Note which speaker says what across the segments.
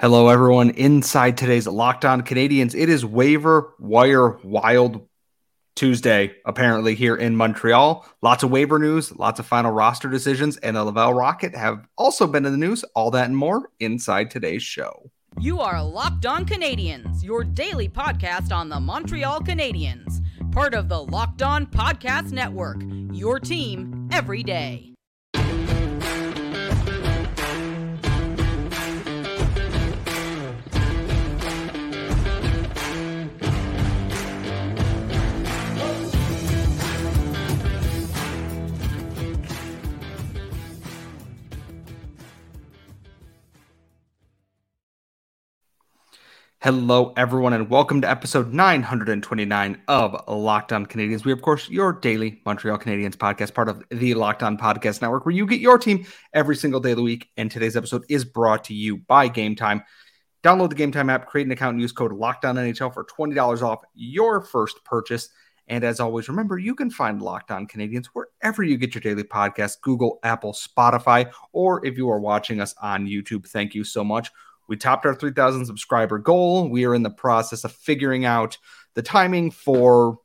Speaker 1: Hello, everyone. Inside today's Locked On Canadiens, it is waiver wire wild Tuesday, apparently, here in Montreal. Lots of waiver news, lots of final roster decisions, and the Laval Rocket have also been in the news. All that and more inside today's show.
Speaker 2: You are Locked On Canadiens, your daily podcast on the Montreal Canadiens, part of the Locked On Podcast Network, your team every day.
Speaker 1: Hello, everyone, and welcome to episode 929 of Locked On Canadiens. We, of course, your daily Montreal Canadiens podcast, part of the Locked On Podcast Network, where you get your team every single day of the week. And today's episode is brought to you by Game Time. Download the Game Time app, create an account, and use code NHL for $20 off your first purchase. And as always, remember you can find Locked On Canadiens wherever you get your daily podcast Google, Apple, Spotify, or if you are watching us on YouTube, thank you so much. We topped our 3,000 subscriber goal. We are in the process of figuring out the timing for,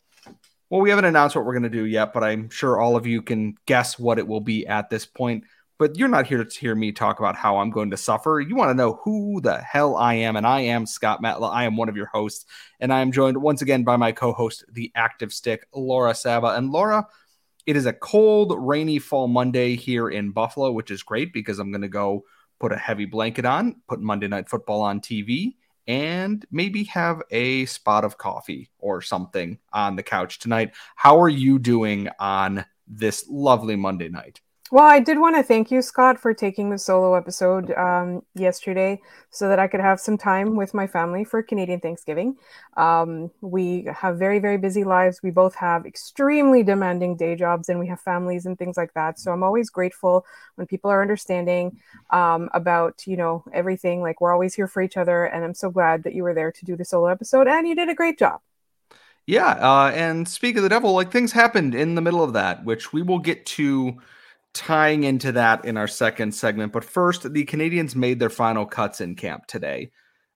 Speaker 1: well, we haven't announced what we're going to do yet, but I'm sure all of you can guess what it will be at this point. But you're not here to hear me talk about how I'm going to suffer. You want to know who the hell I am. And I am Scott Matla. I am one of your hosts. And I am joined once again by my co host, the active stick, Laura Saba. And Laura, it is a cold, rainy fall Monday here in Buffalo, which is great because I'm going to go put a heavy blanket on, put Monday Night Football on TV, and maybe have a spot of coffee or something on the couch tonight. How are you doing on this lovely Monday night?
Speaker 3: Well, I did want to thank you, Scott, for taking the solo episode um, yesterday so that I could have some time with my family for Canadian Thanksgiving. Um, we have very, very busy lives. We both have extremely demanding day jobs and we have families and things like that. So I'm always grateful when people are understanding um, about, you know, everything. Like we're always here for each other. And I'm so glad that you were there to do the solo episode and you did a great job.
Speaker 1: Yeah. Uh, and speak of the devil, like things happened in the middle of that, which we will get to tying into that in our second segment. But first, the Canadiens made their final cuts in camp today.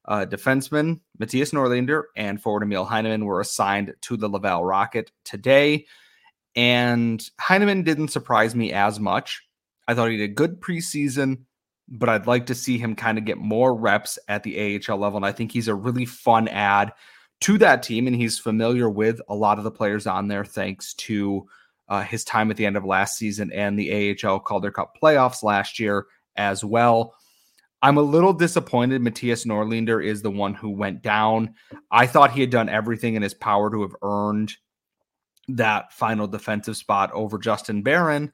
Speaker 1: Uh, defenseman Mattias Norlinder and forward Emil Heineman were assigned to the Laval Rocket today. And Heineman didn't surprise me as much. I thought he did a good preseason, but I'd like to see him kind of get more reps at the AHL level. And I think he's a really fun add to that team. And he's familiar with a lot of the players on there thanks to uh, his time at the end of last season and the AHL Calder Cup playoffs last year as well. I'm a little disappointed Mattias Norlinder is the one who went down. I thought he had done everything in his power to have earned that final defensive spot over Justin Barron,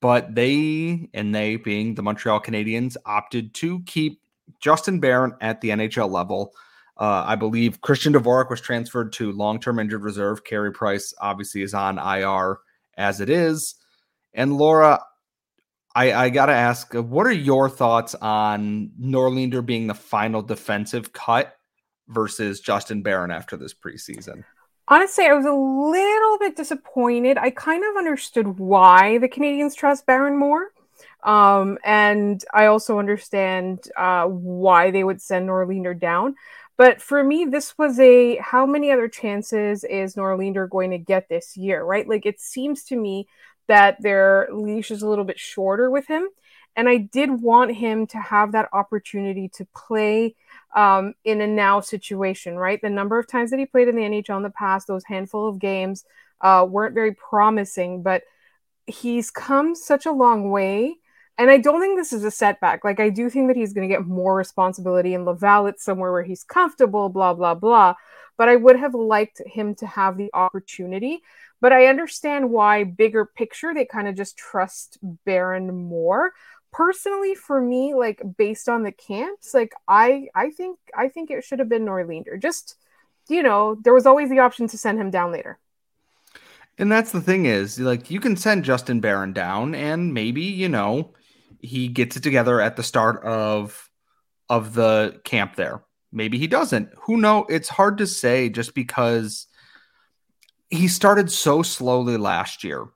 Speaker 1: but they, and they being the Montreal Canadiens, opted to keep Justin Barron at the NHL level. Uh, I believe Christian Dvorak was transferred to long term injured reserve. Carey Price obviously is on IR as it is. And Laura, I, I got to ask, uh, what are your thoughts on Norlinder being the final defensive cut versus Justin Barron after this preseason?
Speaker 3: Honestly, I was a little bit disappointed. I kind of understood why the Canadiens trust Barron more. Um, and I also understand uh, why they would send Norlinder down. But for me, this was a how many other chances is Norlinder going to get this year, right? Like it seems to me that their leash is a little bit shorter with him. And I did want him to have that opportunity to play um, in a now situation, right? The number of times that he played in the NHL in the past, those handful of games uh, weren't very promising, but he's come such a long way and I don't think this is a setback. Like, I do think that he's going to get more responsibility in Laval. It's somewhere where he's comfortable, blah, blah, blah. But I would have liked him to have the opportunity. But I understand why, bigger picture, they kind of just trust Barron more. Personally, for me, like based on the camps, like I, I think, I think it should have been Norlinder. Just, you know, there was always the option to send him down later.
Speaker 1: And that's the thing is, like, you can send Justin Barron down, and maybe you know he gets it together at the start of of the camp there. Maybe he doesn't. Who know? It's hard to say just because he started so slowly last year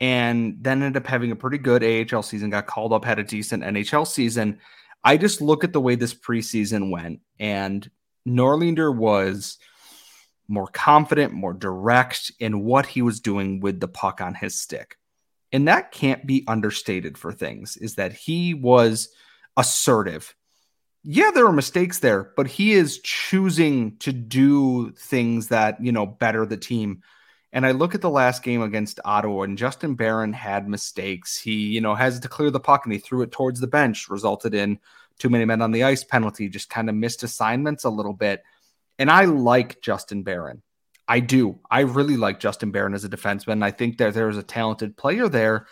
Speaker 1: and then ended up having a pretty good AHL season, got called up, had a decent NHL season. I just look at the way this preseason went, and Norlinder was more confident, more direct in what he was doing with the puck on his stick. And that can't be understated for things, is that he was assertive. Yeah, there are mistakes there, but he is choosing to do things that, you know, better the team. And I look at the last game against Ottawa, and Justin Barron had mistakes. He, you know, has to clear the puck and he threw it towards the bench, resulted in too many men on the ice penalty, just kind of missed assignments a little bit. And I like Justin Barron. I do. I really like Justin Barron as a defenseman. I think that there's a talented player there.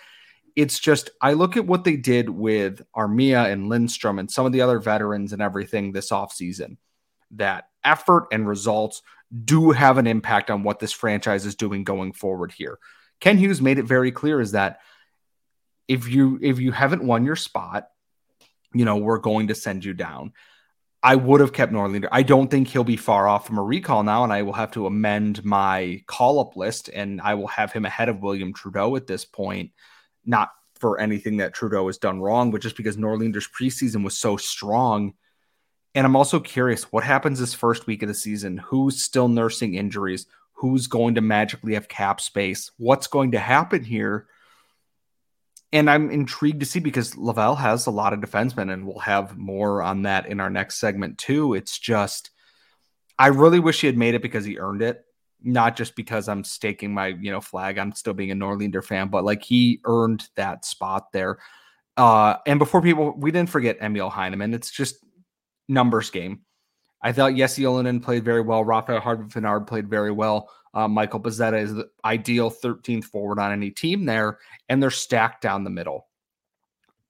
Speaker 1: It's just I look at what they did with Armia and Lindstrom and some of the other veterans and everything this offseason. That effort and results do have an impact on what this franchise is doing going forward here. Kent Hughes made it very clear is that if you if you haven't won your spot, you know, we're going to send you down. I would have kept Norlinder. I don't think he'll be far off from a recall now, and I will have to amend my call up list, and I will have him ahead of William Trudeau at this point. Not for anything that Trudeau has done wrong, but just because Norlinder's preseason was so strong. And I'm also curious what happens this first week of the season? Who's still nursing injuries? Who's going to magically have cap space? What's going to happen here? And I'm intrigued to see because Laval has a lot of defensemen, and we'll have more on that in our next segment too. It's just, I really wish he had made it because he earned it, not just because I'm staking my you know flag. I'm still being a Norlinder fan, but like he earned that spot there. Uh, and before people, we didn't forget Emil Heineman. It's just numbers game. I thought Jesse Ylönen played very well. Rafael Harvey-Pinard played very well. Uh, Michael Pezzetta is the ideal 13th forward on any team there, and they're stacked down the middle.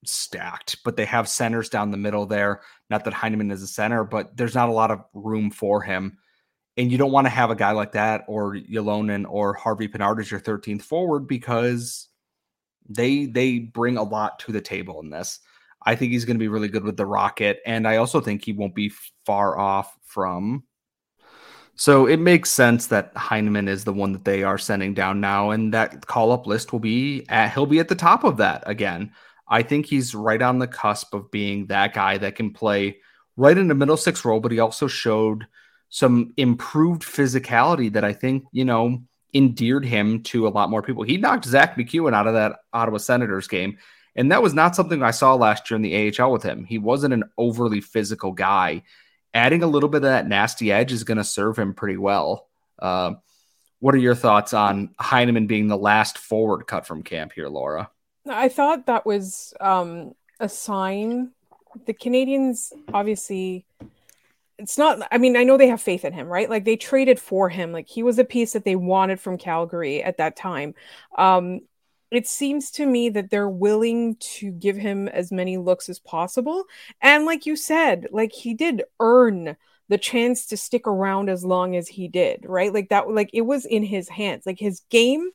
Speaker 1: Stacked, but they have centers down the middle there. Not that Heineman is a center, but there's not a lot of room for him. And you don't want to have a guy like that or Ylönen or Harvey-Pinard as your 13th forward because they they bring a lot to the table in this. I think he's going to be really good with the Rocket, and I also think he won't be far off from so it makes sense that Heineman is the one that they are sending down now, and that call up list will be at, he'll be at the top of that again. I think he's right on the cusp of being that guy that can play right in the middle six role, but he also showed some improved physicality that I think, you know, endeared him to a lot more people. He knocked Zack MacEwen out of that Ottawa Senators game. And that was not something I saw last year in the AHL with him. He wasn't an overly physical guy adding a little bit of that nasty edge is going to serve him pretty well. Uh, what are your thoughts on Heineman being the last forward cut from camp here, Laura?
Speaker 3: I thought that was um, a sign. The Canadiens obviously, it's not, I mean, I know they have faith in him, right? Like they traded for him. Like he was a piece that they wanted from Calgary at that time. Um, it seems to me that they're willing to give him as many looks as possible. And like you said, like he did earn the chance to stick around as long as he did, right? Like that, like it was in his hands. Like his game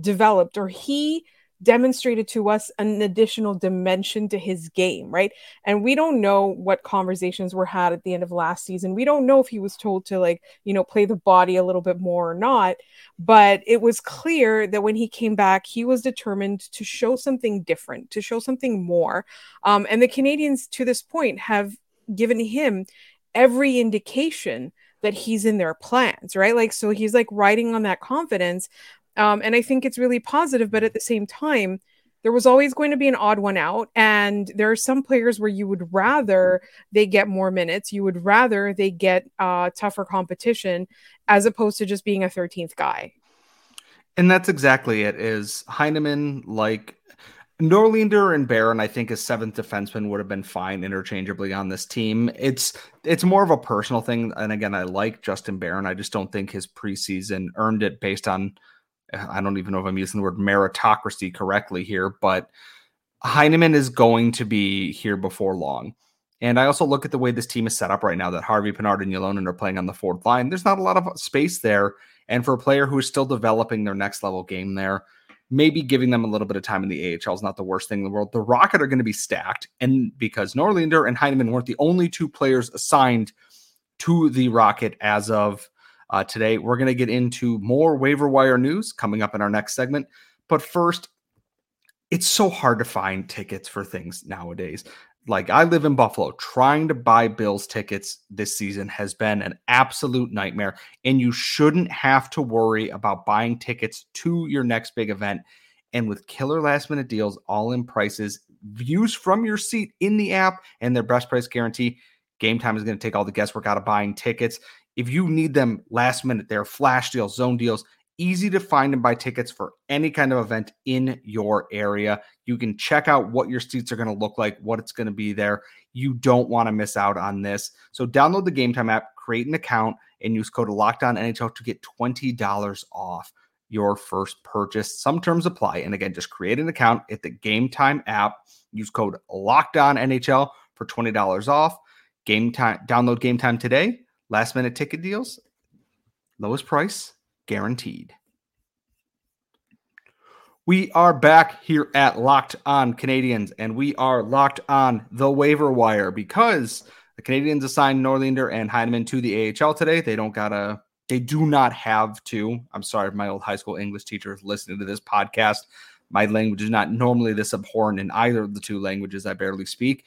Speaker 3: developed or he demonstrated to us an additional dimension to his game, right? And we don't know what conversations were had at the end of last season. We don't know if he was told to, like, you know, play the body a little bit more or not. But it was clear that when he came back, he was determined to show something different, to show something more. Um, and the Canadiens to this point, have given him every indication that he's in their plans, right? Like, so he's like riding on that confidence. Um, and I think it's really positive, but at the same time, there was always going to be an odd one out. And there are some players where you would rather they get more minutes, you would rather they get uh, tougher competition as opposed to just being a 13th guy.
Speaker 1: And that's exactly it. Is Heineman like Norlinder and Barron, I think, as seventh defenseman would have been fine interchangeably on this team. It's it's more of a personal thing. And again, I like Justin Barron. I just don't think his preseason earned it based on I don't even know if I'm using the word meritocracy correctly here, but Heineman is going to be here before long. And I also look at the way this team is set up right now that Harvey-Pinard and Ylönen are playing on the fourth line. There's not a lot of space there. And for a player who is still developing their next level game there, maybe giving them a little bit of time in the AHL is not the worst thing in the world. The Rocket are going to be stacked. And because Norlinder and Heineman weren't the only two players assigned to the Rocket as of uh, today. We're going to get into more waiver wire news coming up in our next segment. But first, it's so hard to find tickets for things nowadays. like I live in Buffalo, trying to buy Bills tickets this season has been an absolute nightmare. And you shouldn't have to worry about buying tickets to your next big event. And with killer last minute deals, all in prices, views from your seat in the app, and their best price guarantee, Game Time is going to take all the guesswork out of buying tickets. If you need them last minute, they're flash deals, zone deals, easy to find and buy tickets for any kind of event in your area. You can check out what your seats are going to look like, what it's going to be there. You don't want to miss out on this. So download the Game Time app, create an account, and use code Lockdown NHL to get twenty dollars off your first purchase. Some terms apply. And again, just create an account at the Game Time app. Use code Lockdown NHL for twenty dollars off. Game time. Download Game Time today. Last minute ticket deals, lowest price guaranteed. We are back here at Locked On Canadiens, and we are locked on the waiver wire because the Canadiens assigned Norlinder and Heineman to the AHL today. They don't gotta, they do not have to. I'm sorry if my old high school English teacher is listening to this podcast. My language is not normally this abhorrent in either of the two languages I barely speak.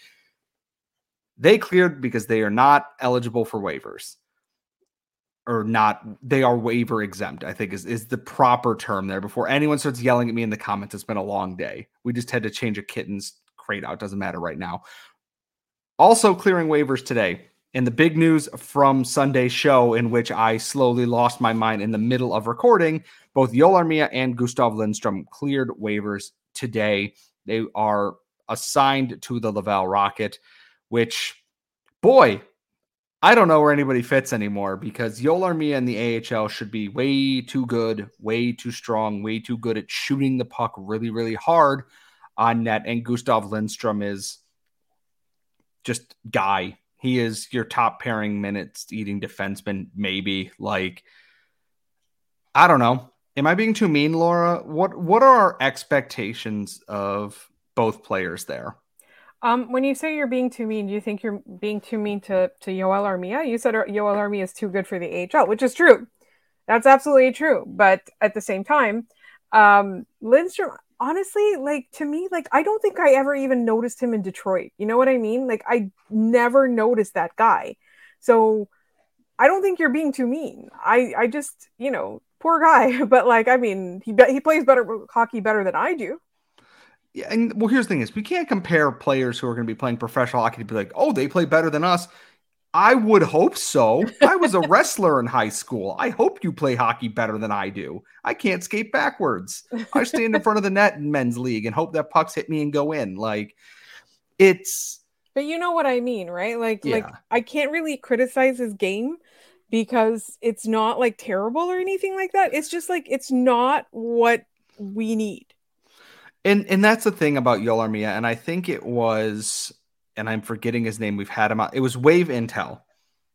Speaker 1: They cleared because they are not eligible for waivers. Or not they are waiver exempt i think is, is the proper term there. Before anyone starts yelling at me in the comments it's been a long day. We just had to change a kitten's crate out doesn't matter right now. Also clearing waivers today and the big news from sunday's show in which i slowly lost my mind in the middle of recording both Joel Armia and gustav lindstrom cleared waivers today. They are assigned to the laval rocket which boy I don't know where anybody fits anymore because Joel Armia in the AHL should be way too good, way too strong, way too good at shooting the puck really, really hard on net. And Gustav Lindstrom is just guy. He is your top pairing minutes eating defenseman, maybe. Like, I don't know. Am I being too mean, Laura? What what are our expectations of both players there?
Speaker 3: Um, when you say you're being too mean, do you think you're being too mean to to Joel Armia? You said Yoel Armia is too good for the AHL, which is true. That's absolutely true. But at the same time, um, Lindstrom, honestly, like to me, like I don't think I ever even noticed him in Detroit. You know what I mean? Like I never noticed that guy. So I don't think you're being too mean. I I just you know poor guy, but like I mean he he plays better hockey better than I do.
Speaker 1: Yeah, and well, here's the thing: is we can't compare players who are going to be playing professional hockey to be like, oh, they play better than us. I would hope so. I was a wrestler in high school. I hope you play hockey better than I do. I can't skate backwards. I stand in front of the net in men's league and hope that pucks hit me and go in. Like it's.
Speaker 3: But you know what I mean, right? Like, yeah. like I can't really criticize his game because it's not like terrible or anything like that. It's just like it's not what we need.
Speaker 1: And and that's the thing about Joel Armia, and I think it was, and I'm forgetting his name. We've had him on. It was Wave Intel,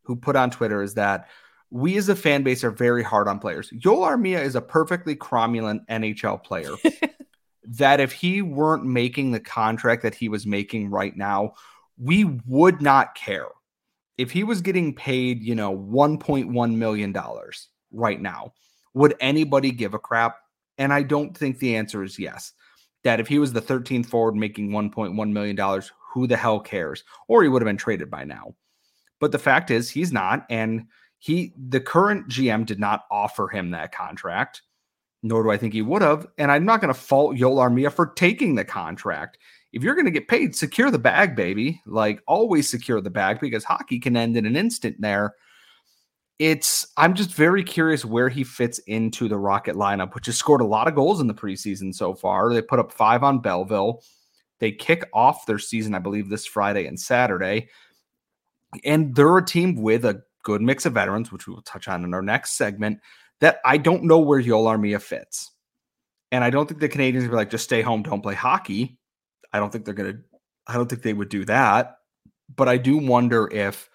Speaker 1: who put on Twitter is that we as a fan base are very hard on players. Joel Armia is a perfectly cromulent NHL player. that if he weren't making the contract that he was making right now, we would not care. If he was getting paid, you know, $1.1 million right now, would anybody give a crap? And I don't think the answer is yes that if he was the 13th forward making $1.1 million, who the hell cares? Or he would have been traded by now. But the fact is, he's not. And he, the current GM, did not offer him that contract, nor do I think he would have. And I'm not going to fault Joel Armia for taking the contract. If you're going to get paid, secure the bag, baby. Like always secure the bag because hockey can end in an instant there it's I'm just very curious where he fits into the Rocket lineup, which has scored a lot of goals in the preseason so far. They put up five on Belleville. They kick off their season, I believe, this Friday and Saturday. And they're a team with a good mix of veterans, which we will touch on in our next segment, that I don't know where Joel Armia fits. And I don't think the Canadiens are like, just stay home, don't play hockey. I don't think they're to, I don't think they would do that. But I do wonder if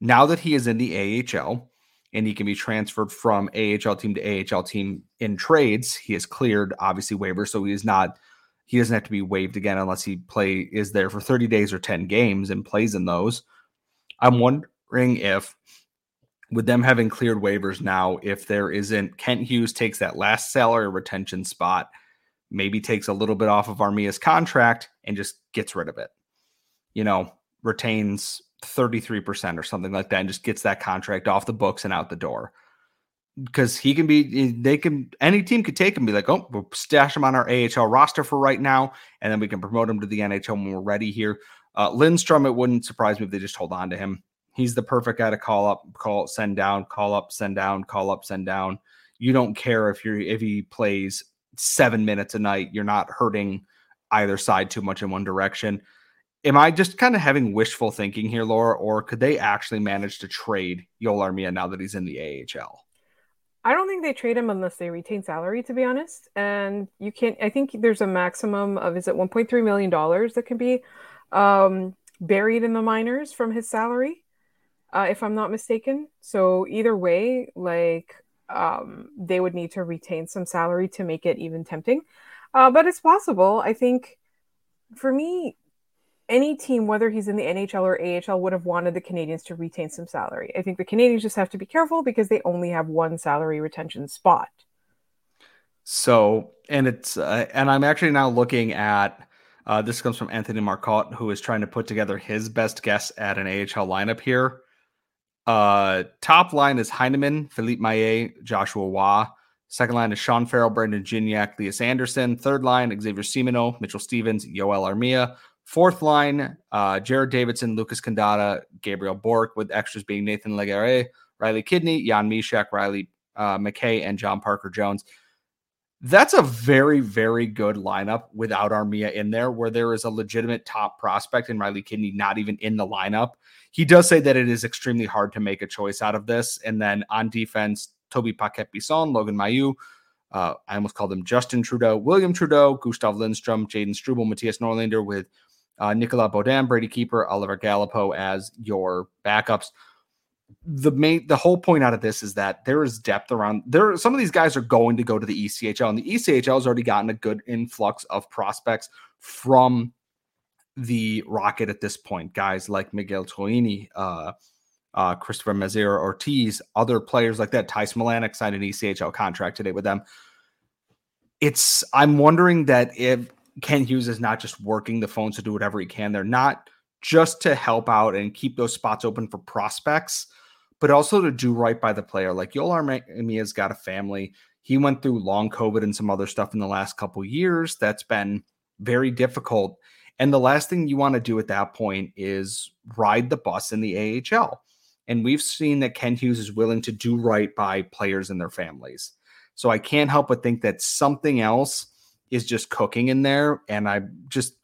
Speaker 1: now that he is in the AHL, and he can be transferred from AHL team to AHL team in trades. He has cleared, obviously waiver, so he is not he doesn't have to be waived again unless he play is there for 30 days or 10 games and plays in those. I'm wondering if with them having cleared waivers now, if there isn't Kent Hughes takes that last salary retention spot, maybe takes a little bit off of Armia's contract and just gets rid of it. you know, retains 33% or something like that and just gets that contract off the books and out the door. Because he can be, they can, any team could take him, be like, oh, we'll stash him on our AHL roster for right now, and then we can promote him to the NHL when we're ready here. Uh, Lindstrom, it wouldn't surprise me if they just hold on to him. He's the perfect guy to call up, call, send down, call up, send down, call up, send down. You don't care if you're if he plays seven minutes a night. You're not hurting either side too much in one direction. Am I just kind of having wishful thinking here, Laura, or could they actually manage to trade Joel Armia now that he's in the AHL?
Speaker 3: I don't think they trade him unless they retain salary, to be honest. And you can't. I think there's a maximum of is it 1.3 million dollars that can be um, buried in the minors from his salary, uh, if I'm not mistaken. So either way, like um, they would need to retain some salary to make it even tempting. Uh, but it's possible. I think for me, any team, whether he's in the NHL or AHL, would have wanted the Canadiens to retain some salary. I think the Canadiens just have to be careful because they only have one salary retention spot.
Speaker 1: So, and it's, uh, and I'm actually now looking at uh, this comes from Anthony Marcotte, who is trying to put together his best guess at an AHL lineup here. Uh, top line is Heineman, Philippe Maillet, Joshua Roy. Second line is Sean Farrell, Brandon Gignac, Lias Andersson. Third line, Xavier Simoneau, Mitchell Stevens, Joel Armia. Fourth line, uh, Jared Davidson, Lucas Condotta, Gabriel Bourque, with extras being Nathan Legare, Riley Kidney, Jan Mysak, Riley uh, McKay, and John Parker Jones. That's a very, very good lineup without Armia in there, where there is a legitimate top prospect and Riley Kidney not even in the lineup. He does say that it is extremely hard to make a choice out of this. And then on defense, Tobie Paquette Bisson, Logan Mailloux, uh, I almost called them Justin Trudeau, William Trudeau, Gustav Lindstrom, Jayden Struble, Mattias Norlinder, with uh, Nicolas Beaudin, Brady Keeper, Oliver Galipeau as your backups. The main the whole point out of this is that there is depth around there some of these guys are going to go to the ECHL and the ECHL has already gotten a good influx of prospects from the Rocket at this point. Guys like Miguel Tourigny uh, uh, Christopher Merisier Ortiz other players like that. Ty Smilanic signed an ECHL contract today with them. It's I'm wondering that if Kent Hughes is not just working the phones to do whatever he can they're not just to help out and keep those spots open for prospects but also to do right by the player. Like Joel Armia's got a family. He went through long COVID and some other stuff in the last couple years. That's been very difficult. And the last thing you want to do at that point is ride the bus in the AHL. And we've seen that Kent Hughes is willing to do right by players and their families. So I can't help but think that something else is just cooking in there. And I just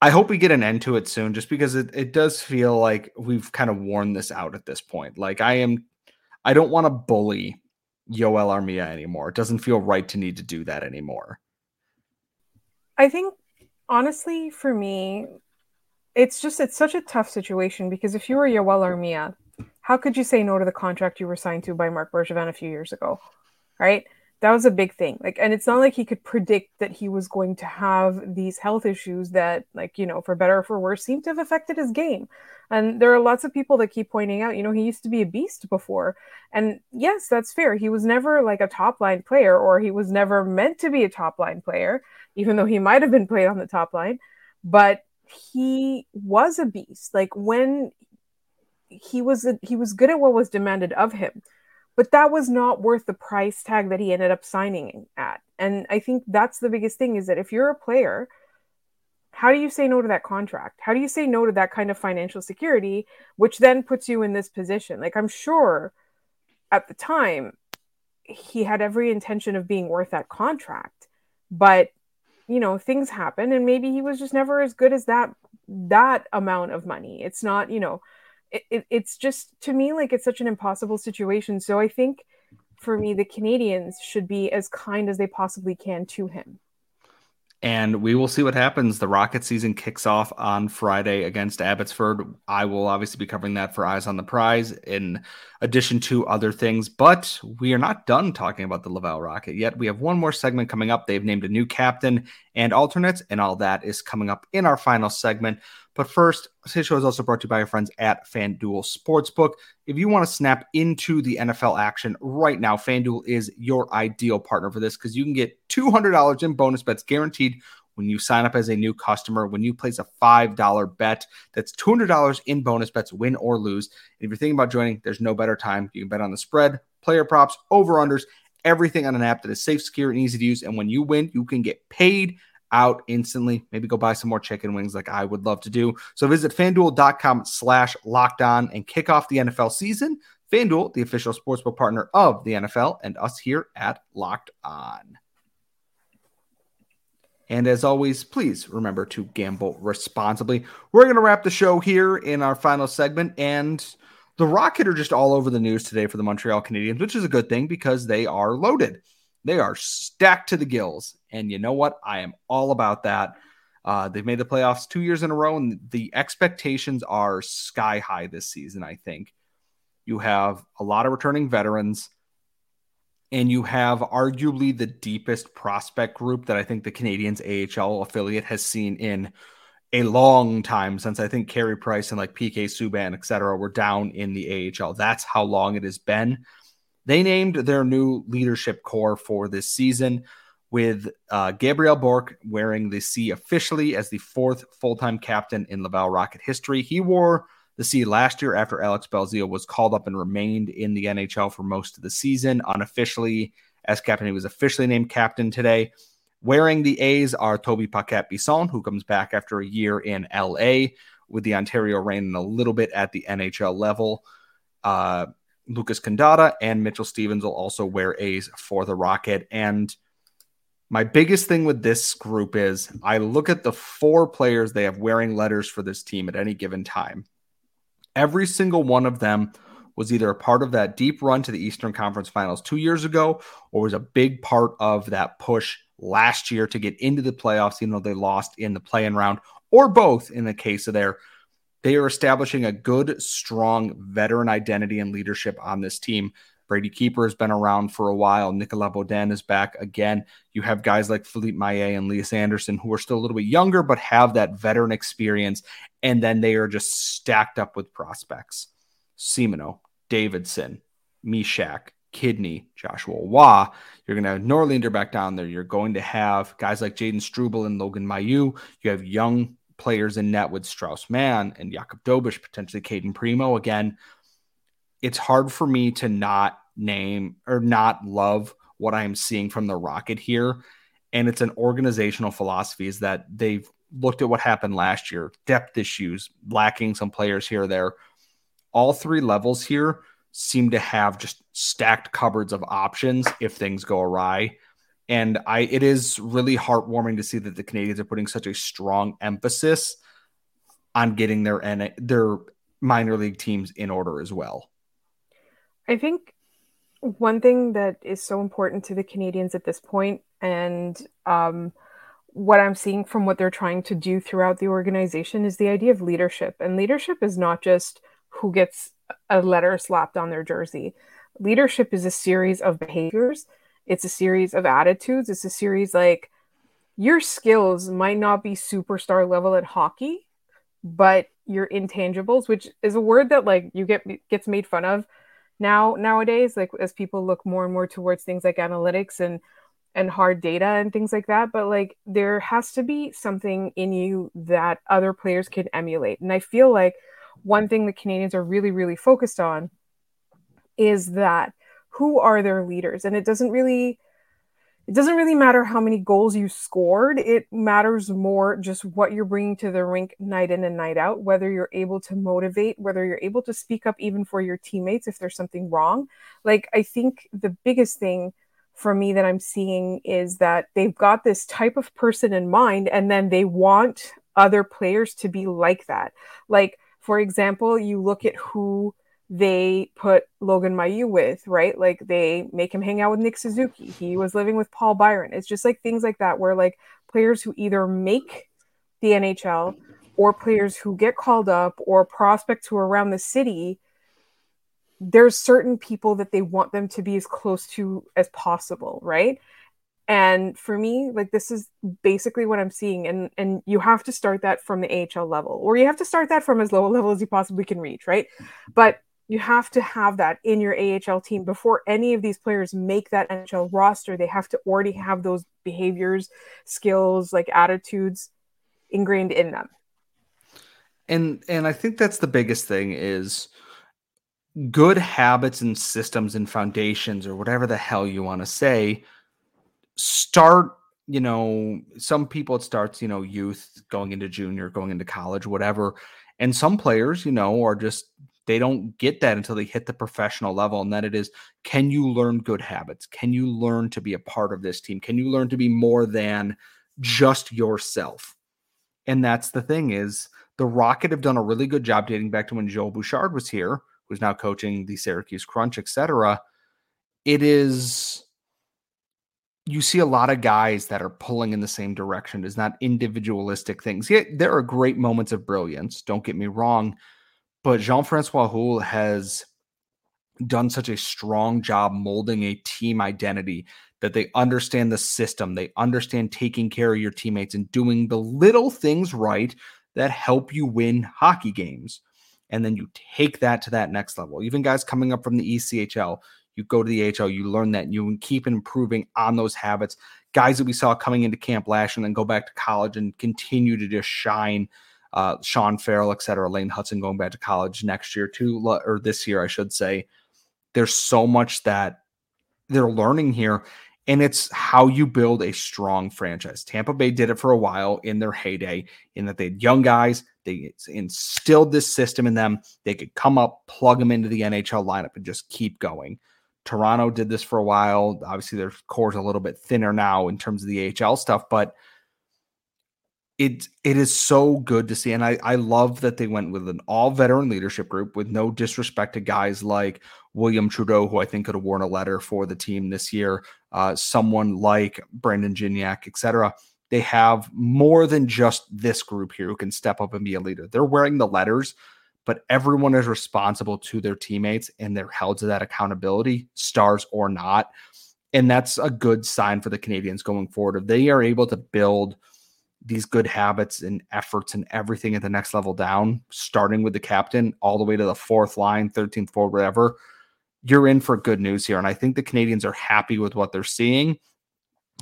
Speaker 1: I hope we get an end to it soon, just because it, it does feel like we've kind of worn this out at this point. Like I am, I don't want to bully Yoel Armia anymore. It doesn't feel right to need to do that anymore.
Speaker 3: I think honestly, for me, it's just it's such a tough situation because if you were Yoel Armia, how could you say no to the contract you were signed to by Marc Bergevin a few years ago, right? That was a big thing. Like and it's not like he could predict that he was going to have these health issues that like you know for better or for worse seem to have affected his game. And there are lots of people that keep pointing out you know he used to be a beast before. And yes that's fair. He was never like a top line player or he was never meant to be a top line player even though he might have been played on the top line. But he was a beast. Like when he was he was good at what was demanded of him but that was not worth the price tag that he ended up signing at. And i think that's the biggest thing is that if you're a player how do you say no to that contract? How do you say no to that kind of financial security which then puts you in this position? Like i'm sure at the time he had every intention of being worth that contract but you know things happen and maybe he was just never as good as that that amount of money. It's not you know it, it, it's just to me like it's such an impossible situation. So I think for me, the Canadiens should be as kind as they possibly can to him
Speaker 1: and we will see what happens. The Rocket season kicks off on Friday against Abbotsford. I will obviously be covering that for Eyes on the Prize in addition to other things, but we are not done talking about the Laval Rocket yet. We have one more segment coming up. They've named a new captain and alternates, and all that is coming up in our final segment. But first, today's show is also brought to you by our friends at FanDuel Sportsbook. If you want to snap into the NFL action right now, FanDuel is your ideal partner for this because you can get $200 in bonus bets guaranteed when you sign up as a new customer. When you place a $5 bet, that's $200 in bonus bets, win or lose. And if you're thinking about joining, there's no better time. You can bet on the spread, player props, over unders, everything on an app that is safe, secure, and easy to use. And when you win, you can get paid out instantly. Maybe go buy some more chicken wings like I would love to do. So visit fanduel.com slash locked on and kick off the NFL season. FanDuel, the official sportsbook partner of the NFL, and us here at Locked On. And as always, please remember to gamble responsibly. We're going to wrap the show here in our final segment. And the Rocket are just all over the news today for the Montreal Canadiens, which is a good thing because they are loaded. They are stacked to the gills. And you know what? I am all about that. Uh, they've made the playoffs two years in a row, and the expectations are sky high this season, I think. You have a lot of returning veterans and you have arguably the deepest prospect group that I think the Canadiens AHL affiliate has seen in a long time since I think Carey Price and like PK Subban, et cetera, were down in the AHL. That's how long it has been. They named their new leadership core for this season with uh, Gabriel Bourque wearing the C officially as the fourth full time captain in Laval Rocket history. He wore the C last year after Alex Belzile was called up and remained in the NHL for most of the season. Unofficially, as captain, he was officially named captain today. Wearing the A's are Tobie Paquette Bisson, who comes back after a year in LA with the Ontario Reign and a little bit at the NHL level. Uh, Lucas Condotta and Mitchell Stevens will also wear A's for the Rocket. And my biggest thing with this group is I look at the four players they have wearing letters for this team at any given time. Every single one of them was either a part of that deep run to the Eastern Conference Finals two years ago or was a big part of that push last year to get into the playoffs, even though they lost in the play in round, or both in the case of their. They are establishing a good, strong veteran identity and leadership on this team. Brady Keeper has been around for a while. Nicolas Beaudin is back again. You have guys like Philippe Maillet and Lias Andersson who are still a little bit younger, but have that veteran experience and then they are just stacked up with prospects. Simoneau, Davidson, Mysak, Kidney, Joshua Roy. You're going to have Norlinder back down there. You're going to have guys like Jayden Struble and Logan Mailloux. You have young players in net with Strauss Mann and Jakub Dobeš, potentially Cayden Primo. Again, it's hard for me to not name or not love what I'm seeing from the Rocket here. And it's an organizational philosophy is that they've looked at what happened last year, depth issues, lacking some players here or there. All three levels here seem to have just stacked cupboards of options if things go awry. And I it is really heartwarming to see that the Canadiens are putting such a strong emphasis on getting their their minor league teams in order as well.
Speaker 3: I think one thing that is so important to the Canadiens at this point, and um, what I'm seeing from what they're trying to do throughout the organization is the idea of leadership. And leadership is not just who gets a letter slapped on their jersey. Leadership is a series of behaviors, it's a series of attitudes, it's a series like your skills might not be superstar level at hockey, but your intangibles, which is a word that like you get gets made fun of now nowadays, like as people look more and more towards things like analytics and and hard data and things like that. But like there has to be something in you that other players can emulate. And i feel like one thing the Canadiens are really really focused on is that who are their leaders? And it doesn't really it doesn't really matter how many goals you scored. It matters more just what you're bringing to the rink night in and night out whether you're able to motivate whether you're able to speak up even for your teammates if there's something wrong. Like i think the biggest thing for me that I'm seeing is that they've got this type of person in mind and then they want other players to be like that. Like, for example, you look at who they put Logan Mailloux with, right? Like they make him hang out with Nick Suzuki. He was living with Paul Byron. It's just like things like that where like players who either make the NHL or players who get called up or prospects who are around the city there's certain people that they want them to be as close to as possible, right? And for me, like this is basically what I'm seeing. And and you have to start that from the AHL level, or you have to start that from as low a level as you possibly can reach, right? But You have to have that in your AHL team before any of these players make that NHL roster. They have to already have those behaviors, skills, like attitudes ingrained in them.
Speaker 1: And and I think that's the biggest thing is good habits and systems and foundations or whatever the hell you want to say start you know some people it starts you know youth going into junior going into college whatever and some players you know are just they don't get that until they hit the professional level and then it is can you learn good habits? Can you learn to be a part of this team? Can you learn to be more than just yourself? And that's the thing is the rocket have done a really good job dating back to when joel bouchard was here who's now coaching the Syracuse Crunch, etc. It is you see a lot of guys that are pulling in the same direction. It's not individualistic things. Yet there are great moments of brilliance. Don't get me wrong, but Jean Francois Houle has done such a strong job molding a team identity that they understand the system. They understand taking care of your teammates and doing the little things right that help you win hockey games and then you take that to that next level. Even guys coming up from the ECHL, you go to the AHL, you learn that, and you keep improving on those habits. Guys that we saw coming into camp last and then go back to college and continue to just shine. Uh, Sean Farrell, et cetera, Lane Hutson going back to college next year too, or this year, I should say. There's so much that they're learning here, and it's how you build a strong franchise. Tampa Bay did it for a while in their heyday, in that they had young guys, they instilled this system in them. They could come up, plug them into the NHL lineup, and just keep going. Toronto did this for a while. Obviously, their core is a little bit thinner now in terms of the AHL stuff, but it it is so good to see. And I, I love that they went with an all veteran leadership group with no disrespect to guys like William Trudeau, who I think could have worn a letter for the team this year, uh, someone like Brandon Gignac, etc they have more than just this group here who can step up and be a leader. They're wearing the letters, but everyone is responsible to their teammates and they're held to that accountability, stars or not. And that's a good sign for the Canadiens going forward. If they are able to build these good habits and efforts and everything at the next level down, starting with the captain all the way to the fourth line, 13th forward, whatever, you're in for good news here. And I think the Canadiens are happy with what they're seeing.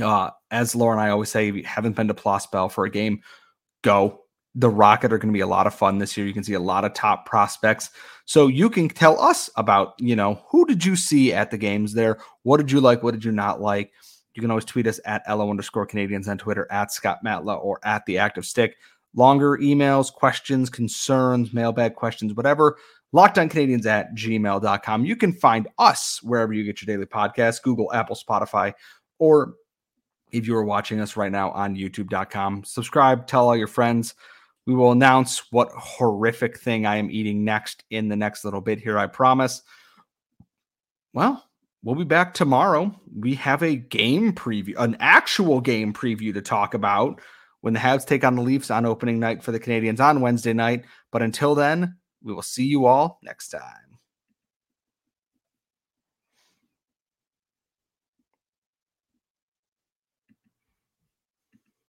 Speaker 1: Uh, as Laura and I always say, if you haven't been to Bell for a game, go. The Rocket are going to be a lot of fun this year. You can see a lot of top prospects. So you can tell us about, you know, who did you see at the games there? What did you like? What did you not like? You can always tweet us at LO underscore Canadiens on Twitter, at Scott Matla, or at the active stick. Longer emails, questions, concerns, mailbag questions, whatever. Canadiens at gmail.com. You can find us wherever you get your daily podcast, Google, Apple, Spotify, or if you are watching us right now on youtube.com. Subscribe, tell all your friends. We will announce what horrific thing I am eating next in the next little bit here, I promise. Well, we'll be back tomorrow. We have a game preview, an actual game preview to talk about when the Habs take on the Leafs on opening night for the Canadiens on Wednesday night. But until then, we will see you all next time.